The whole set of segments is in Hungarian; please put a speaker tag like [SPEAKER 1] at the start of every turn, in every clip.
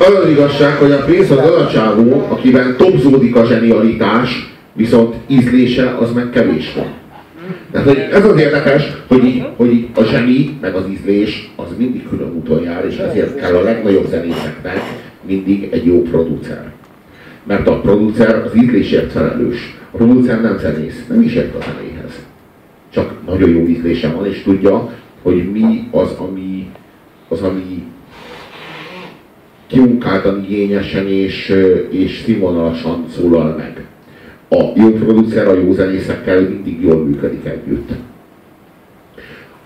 [SPEAKER 1] az az igazság, hogy a Prince az az a csávó, akiben topzódik a zsenialitás, viszont ízlése az meg kevés van. Tehát hogy ez az érdekes, hogy, így, hogy így a zseni, meg az ízlés, az mindig külön úton jár, és ezért kell a legnagyobb zenészeknek mindig egy jó producer. Mert a producer az ízlésért felelős. A producer nem zenész, nem is ért a zenéhez. Csak nagyon jó ízlése van, és tudja, hogy mi az, ami, az, ami kimunkáltan, igényesen és, és színvonalasan szólal meg. A jó producer a jó zenészekkel mindig jól működik együtt.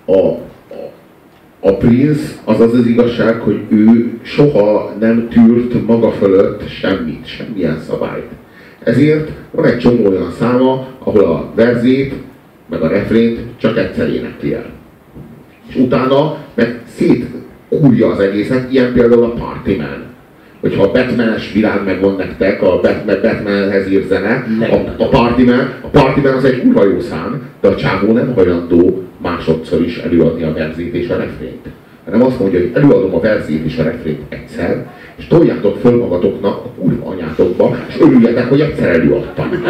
[SPEAKER 1] A, a, a Prince az az az igazság, hogy ő soha nem tűrt maga fölött semmit, semmilyen szabályt. Ezért van egy csomó olyan száma, ahol a verzét, meg a refrént csak egyszer énekli el. És utána meg szét kúrja az egészet, ilyen például a Party Man. Hogyha a Batman-es világ megvan nektek, a Batman, Batmanhez ír zene, a, a, Party Man, a Party Man az egy kurva jó szám, de a csávó nem hajlandó másodszor is előadni a verzét és a refrént. Hanem azt mondja, hogy előadom a verzét és a refrént egyszer, és toljátok föl magatoknak a kurva anyátokba, és örüljetek, hogy egyszer előadtam.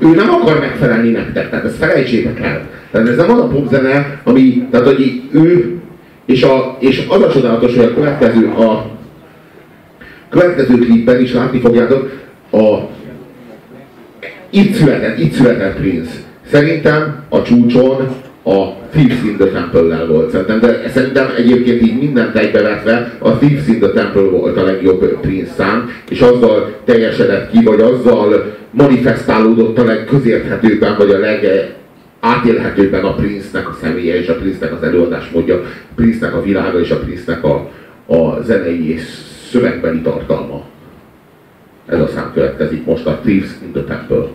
[SPEAKER 1] ő nem akar megfelelni nektek, tehát ezt felejtsétek el. Tehát ez nem az a popzene, ami, tehát hogy ő, és, a, és az a csodálatos, hogy a következő, a következő klipben is látni fogjátok, a, itt született, itt született Prince. Szerintem a csúcson a Thieves in the Temple-lel volt szerintem, de szerintem egyébként így mindent egybevetve a Thieves in the Temple volt a legjobb Prince szám, és azzal teljesedett ki, vagy azzal manifestálódott a legközérthetőbben, vagy a leg átélhetőbben a Prince-nek a személye és a Prince-nek az előadásmódja, a Prince-nek a világa és a Prince-nek a, a zenei és szövegbeli tartalma. Ez a szám következik most a Thieves in the Temple.